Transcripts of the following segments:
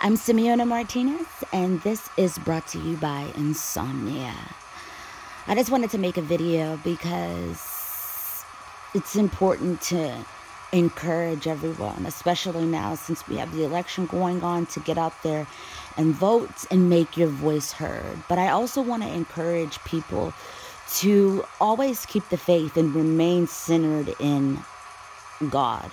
I'm Simeona Martinez, and this is brought to you by Insomnia. I just wanted to make a video because it's important to encourage everyone, especially now since we have the election going on, to get out there and vote and make your voice heard. But I also want to encourage people to always keep the faith and remain centered in God.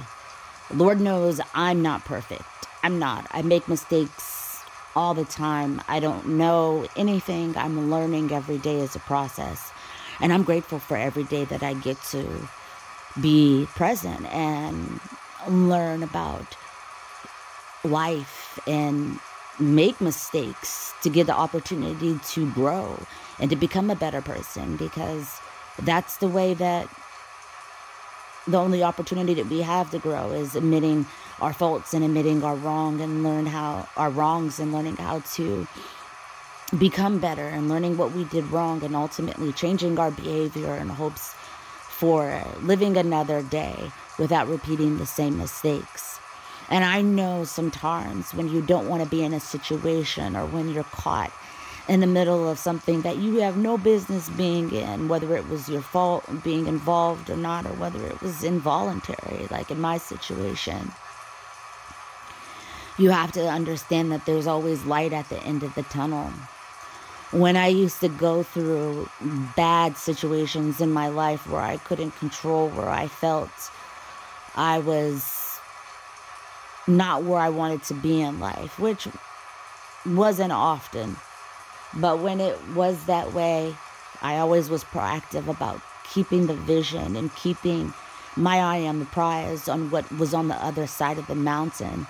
Lord knows I'm not perfect. I'm not. I make mistakes all the time. I don't know anything. I'm learning every day as a process. And I'm grateful for every day that I get to be present and learn about life and make mistakes to get the opportunity to grow and to become a better person because that's the way that the only opportunity that we have to grow is admitting our faults and admitting our wrong and learn how our wrongs and learning how to become better and learning what we did wrong and ultimately changing our behavior in hopes for living another day without repeating the same mistakes. And I know sometimes when you don't want to be in a situation or when you're caught in the middle of something that you have no business being in, whether it was your fault being involved or not, or whether it was involuntary, like in my situation. You have to understand that there's always light at the end of the tunnel. When I used to go through bad situations in my life where I couldn't control where I felt I was not where I wanted to be in life, which wasn't often but when it was that way, I always was proactive about keeping the vision and keeping my eye on the prize on what was on the other side of the mountain.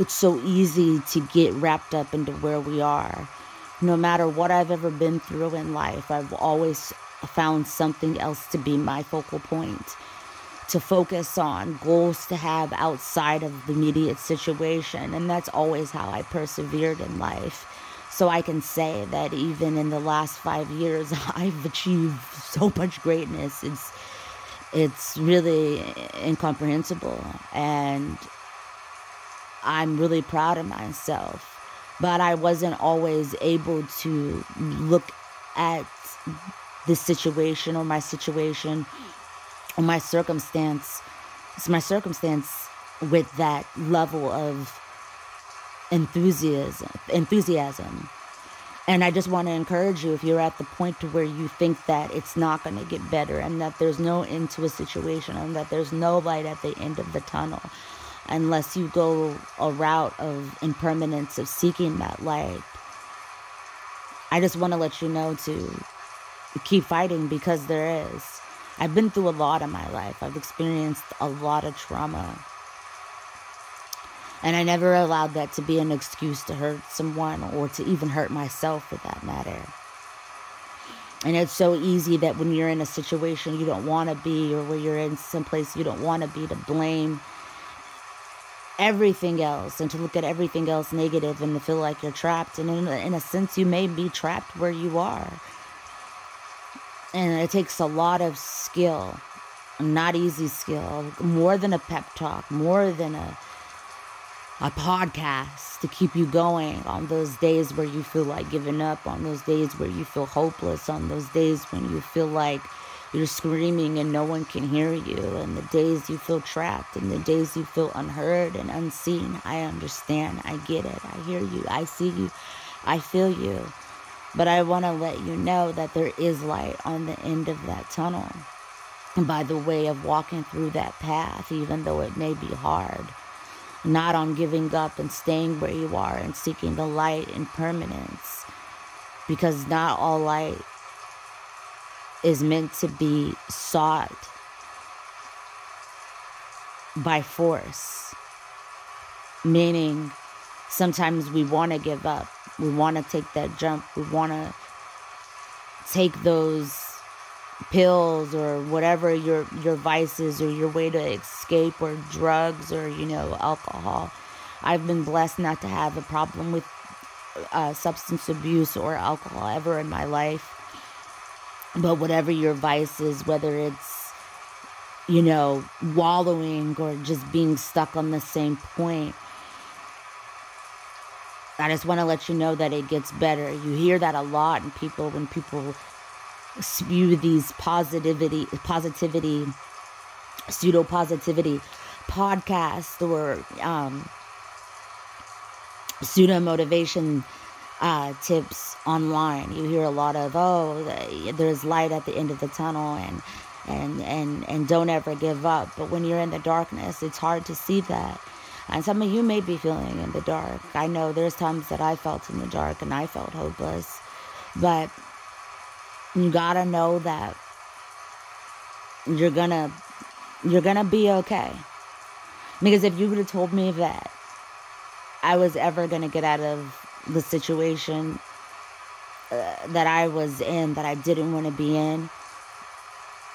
It's so easy to get wrapped up into where we are. No matter what I've ever been through in life, I've always found something else to be my focal point, to focus on, goals to have outside of the immediate situation. And that's always how I persevered in life. So I can say that even in the last five years, I've achieved so much greatness. It's it's really incomprehensible, and I'm really proud of myself. But I wasn't always able to look at the situation or my situation or my circumstance. It's my circumstance with that level of enthusiasm enthusiasm and i just want to encourage you if you're at the point to where you think that it's not going to get better and that there's no end to a situation and that there's no light at the end of the tunnel unless you go a route of impermanence of seeking that light. I just want to let you know to keep fighting because there is. I've been through a lot in my life. I've experienced a lot of trauma. And I never allowed that to be an excuse to hurt someone or to even hurt myself for that matter. And it's so easy that when you're in a situation you don't want to be or where you're in some place you don't want to be to blame everything else and to look at everything else negative and to feel like you're trapped. And in in a sense, you may be trapped where you are. And it takes a lot of skill, not easy skill, more than a pep talk, more than a a podcast to keep you going on those days where you feel like giving up, on those days where you feel hopeless, on those days when you feel like you're screaming and no one can hear you, and the days you feel trapped, and the days you feel unheard and unseen. I understand. I get it. I hear you. I see you. I feel you. But I want to let you know that there is light on the end of that tunnel. And by the way of walking through that path, even though it may be hard not on giving up and staying where you are and seeking the light and permanence. Because not all light is meant to be sought by force. Meaning, sometimes we want to give up, we want to take that jump, we want to take those pills or whatever your your vices or your way to escape or drugs or you know alcohol. I've been blessed not to have a problem with uh, substance abuse or alcohol ever in my life but whatever your vice is whether it's you know wallowing or just being stuck on the same point I just want to let you know that it gets better. You hear that a lot, and people when people spew these positivity, positivity, pseudo positivity podcasts or um, pseudo motivation uh, tips online. You hear a lot of, oh, there's light at the end of the tunnel, and and and and don't ever give up. But when you're in the darkness, it's hard to see that. And some of you may be feeling in the dark. I know there's times that I felt in the dark and I felt hopeless. But you gotta know that you're gonna you're gonna be okay. Because if you would have told me that I was ever gonna get out of the situation uh, that I was in, that I didn't want to be in,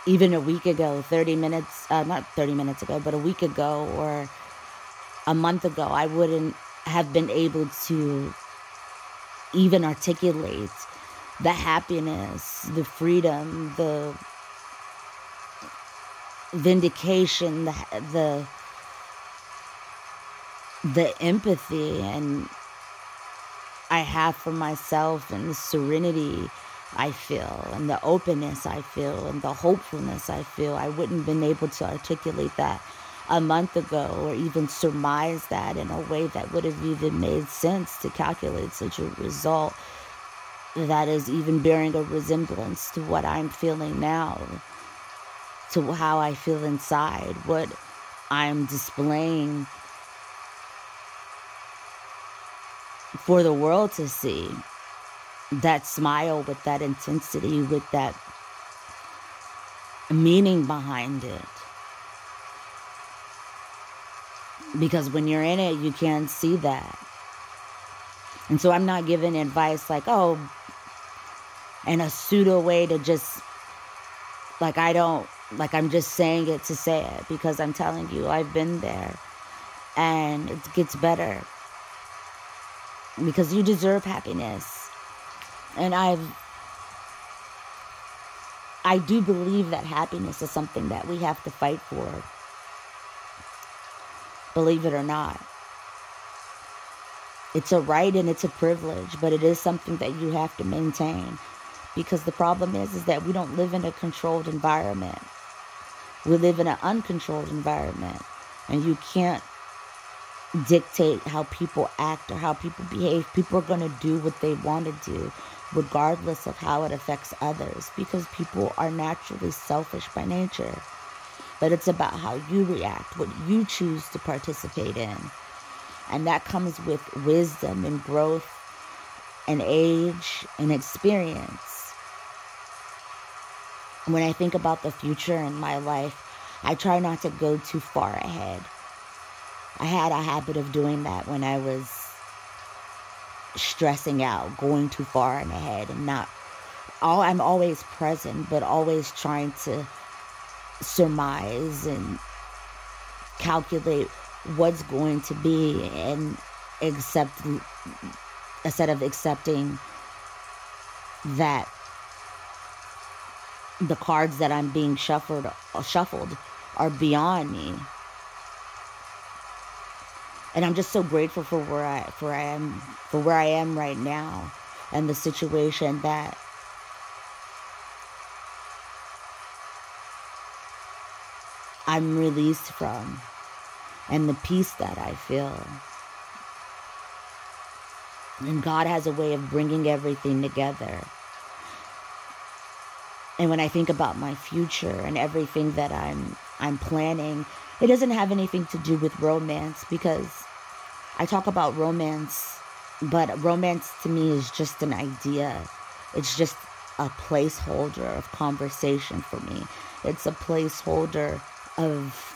even a week ago, 30 minutes, uh, not 30 minutes ago, but a week ago or a month ago, I wouldn't have been able to even articulate the happiness, the freedom, the vindication, the the the empathy and I have for myself and the serenity I feel and the openness I feel and the hopefulness I feel. I wouldn't have been able to articulate that a month ago or even surmise that in a way that would have even made sense to calculate such a result that is even bearing a resemblance to what I'm feeling now, to how I feel inside, what I'm displaying for the world to see. That smile with that intensity, with that meaning behind it. because when you're in it, you can't see that. And so I'm not giving advice like, oh, in a pseudo way to just, like, I don't, like, I'm just saying it to say it because I'm telling you, I've been there and it gets better because you deserve happiness. And I've, I do believe that happiness is something that we have to fight for believe it or not. It's a right and it's a privilege, but it is something that you have to maintain because the problem is is that we don't live in a controlled environment. We live in an uncontrolled environment and you can't dictate how people act or how people behave. People are going to do what they want to do regardless of how it affects others because people are naturally selfish by nature but it's about how you react, what you choose to participate in. And that comes with wisdom and growth and age and experience. When I think about the future in my life, I try not to go too far ahead. I had a habit of doing that when I was stressing out, going too far in ahead and not all I'm always present, but always trying to surmise and calculate what's going to be and accept instead of accepting that the cards that I'm being shuffled shuffled are beyond me. And I'm just so grateful for where I for I am for where I am right now and the situation that I'm released from and the peace that I feel. And God has a way of bringing everything together. And when I think about my future and everything that I'm I'm planning, it doesn't have anything to do with romance because I talk about romance, but romance to me is just an idea. It's just a placeholder of conversation for me. It's a placeholder of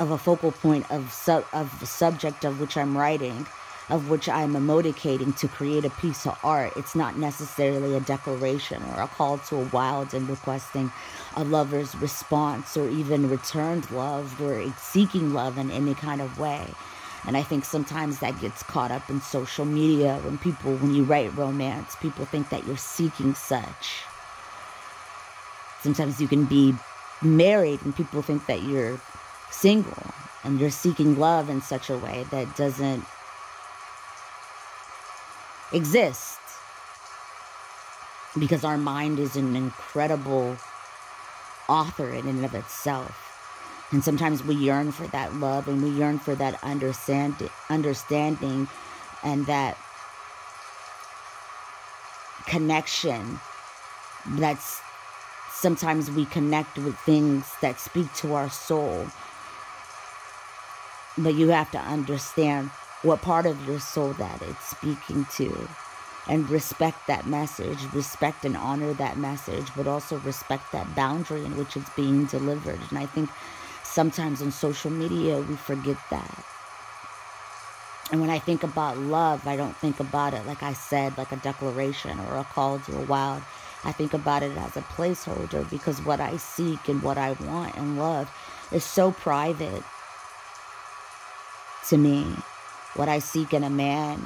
of a focal point of sub of the subject of which I'm writing, of which I'm emoticating to create a piece of art. It's not necessarily a declaration or a call to a wild and requesting a lover's response or even returned love or seeking love in any kind of way. And I think sometimes that gets caught up in social media when people, when you write romance, people think that you're seeking such. Sometimes you can be married and people think that you're single and you're seeking love in such a way that doesn't exist because our mind is an incredible author in and of itself. And sometimes we yearn for that love and we yearn for that understand, understanding and that connection that's sometimes we connect with things that speak to our soul but you have to understand what part of your soul that it's speaking to and respect that message, respect and honor that message, but also respect that boundary in which it's being delivered. And I think sometimes on social media, we forget that. And when I think about love, I don't think about it, like I said, like a declaration or a call to a wild. I think about it as a placeholder because what I seek and what I want and love is so private to me. What I seek in a man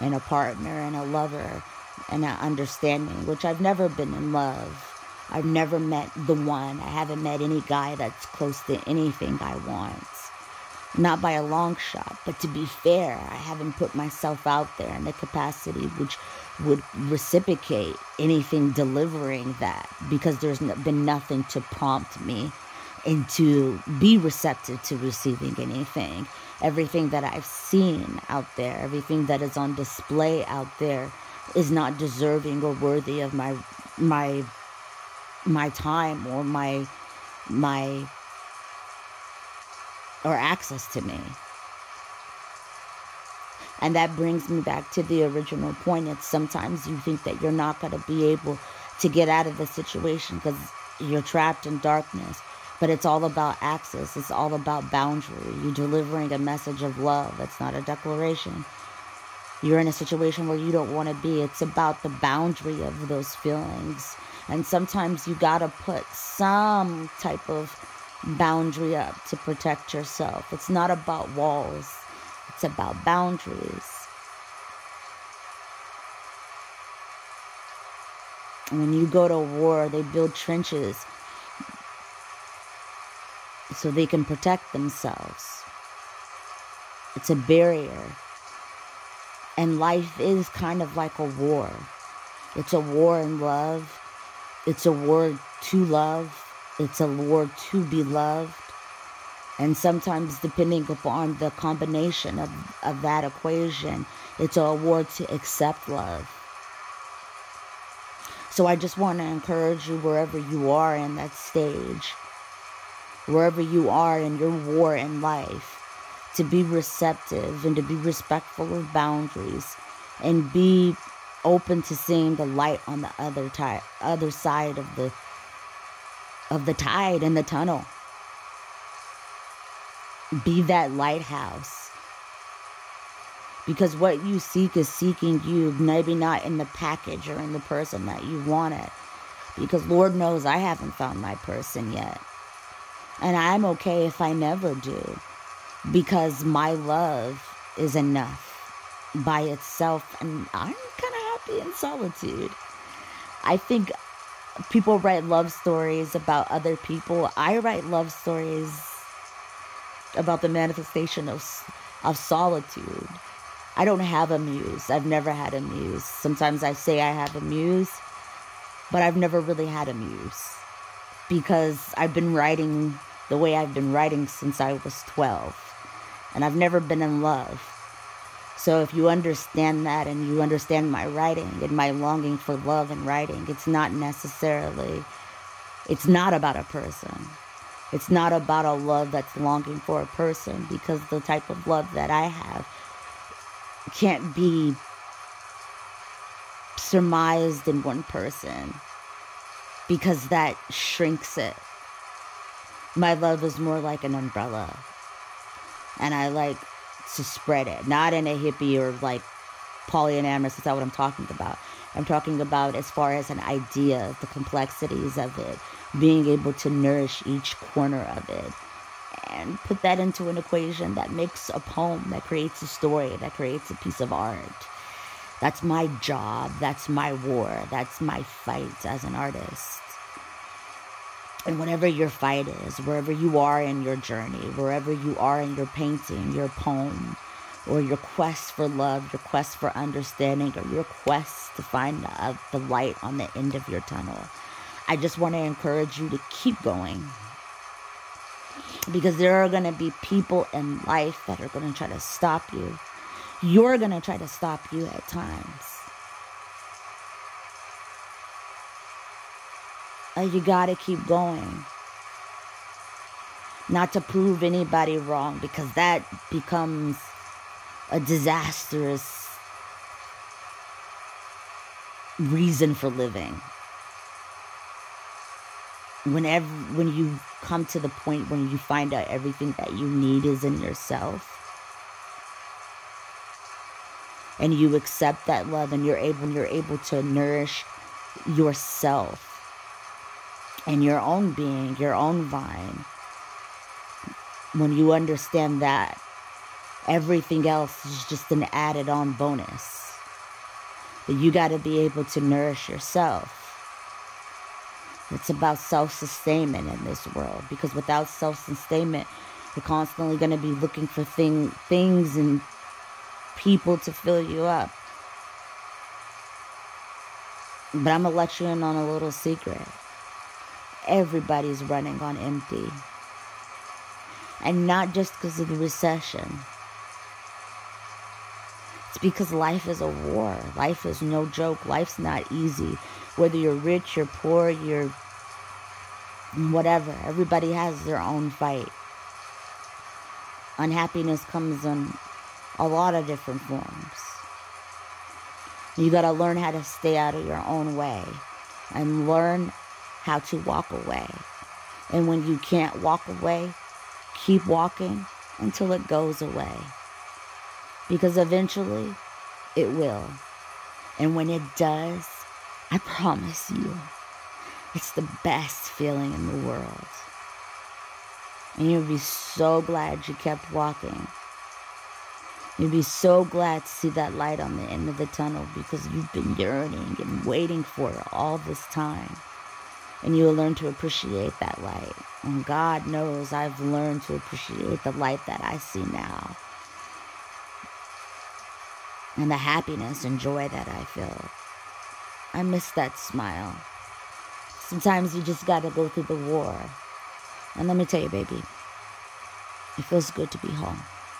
and a partner and a lover and an understanding, which I've never been in love. I've never met the one. I haven't met any guy that's close to anything I want. Not by a long shot, but to be fair, I haven't put myself out there in the capacity which would reciprocate anything delivering that because there's been nothing to prompt me and to be receptive to receiving anything everything that I've seen out there, everything that is on display out there is not deserving or worthy of my my my time or my my or access to me. And that brings me back to the original point. It's sometimes you think that you're not going to be able to get out of the situation because you're trapped in darkness. But it's all about access. It's all about boundary. You're delivering a message of love. It's not a declaration. You're in a situation where you don't want to be. It's about the boundary of those feelings. And sometimes you got to put some type of boundary up to protect yourself. It's not about walls, it's about boundaries. When you go to war, they build trenches so they can protect themselves. It's a barrier. And life is kind of like a war. It's a war in love. It's a war to love. It's a war to be loved. And sometimes, depending upon the combination of, of that equation, it's a war to accept love. So I just want to encourage you wherever you are in that stage wherever you are in your war in life, to be receptive and to be respectful of boundaries and be open to seeing the light on the other other side of the of the tide in the tunnel. Be that lighthouse. Because what you seek is seeking you, maybe not in the package or in the person that you want it. Because Lord knows I haven't found my person yet. And I'm okay if I never do because my love is enough by itself. And I'm kind happy in solitude. I think people write love stories about other people. I write love stories about the manifestation of, of solitude. I don't have a muse. I've never had a muse. Sometimes I say I have a muse, but I've never really had a muse because I've been writing the way I've been writing since I was 12. And I've never been in love. So if you understand that and you understand my writing and my longing for love and writing, it's not necessarily, it's not about a person. It's not about a love that's longing for a person because the type of love that I have can't be surmised in one person because that shrinks it my love is more like an umbrella. And I like to spread it, not in a hippie or like polyamorous. That's not what I'm talking about. I'm talking about as far as an idea, the complexities of it, being able to nourish each corner of it and put that into an equation that makes a poem, that creates a story, that creates a piece of art. That's my job. That's my war. That's my fight as an artist and whatever your fight is, wherever you are in your journey, wherever you are in your painting, your poem, or your quest for love, your quest for understanding, or your quest to find uh, the light on the end of your tunnel. I just want to encourage you to keep going. Because there are going to be people in life that are going to try to stop you. You're going to try to stop you at times. Uh, you got to keep going. Not to prove anybody wrong because that becomes a disastrous reason for living. Whenever when you come to the point when you find out everything that you need is in yourself and you accept that love and you're able you're able to nourish yourself and your own being, your own vine. When you understand that Everything else is just an added on bonus. But you got to be able to nourish yourself. It's about self sustainment in this world because without self sustainment, you're constantly going to be looking for thing, things and people to fill you up. But I'm going to let you in on a little secret. Everybody's running on empty. And not just because of the recession it's because life is a war. Life is no joke. Life's not easy. Whether you're rich, you're poor, you're whatever. Everybody has their own fight. Unhappiness comes in a lot of different forms. You got to learn how to stay out of your own way and learn how to walk away. And when you can't walk away, keep walking until it goes away because eventually it will. And when it does, I promise you, it's the best feeling in the world. And you'll be so glad you kept walking. You'll be so glad to see that light on the end of the tunnel because you've been yearning and waiting for it all this time. And you'll learn to appreciate that light. And God knows I've learned to appreciate the light that I see now and the happiness and joy that I feel. I miss that smile. Sometimes you just gotta go through the war. And let me tell you, baby, it feels good to be home.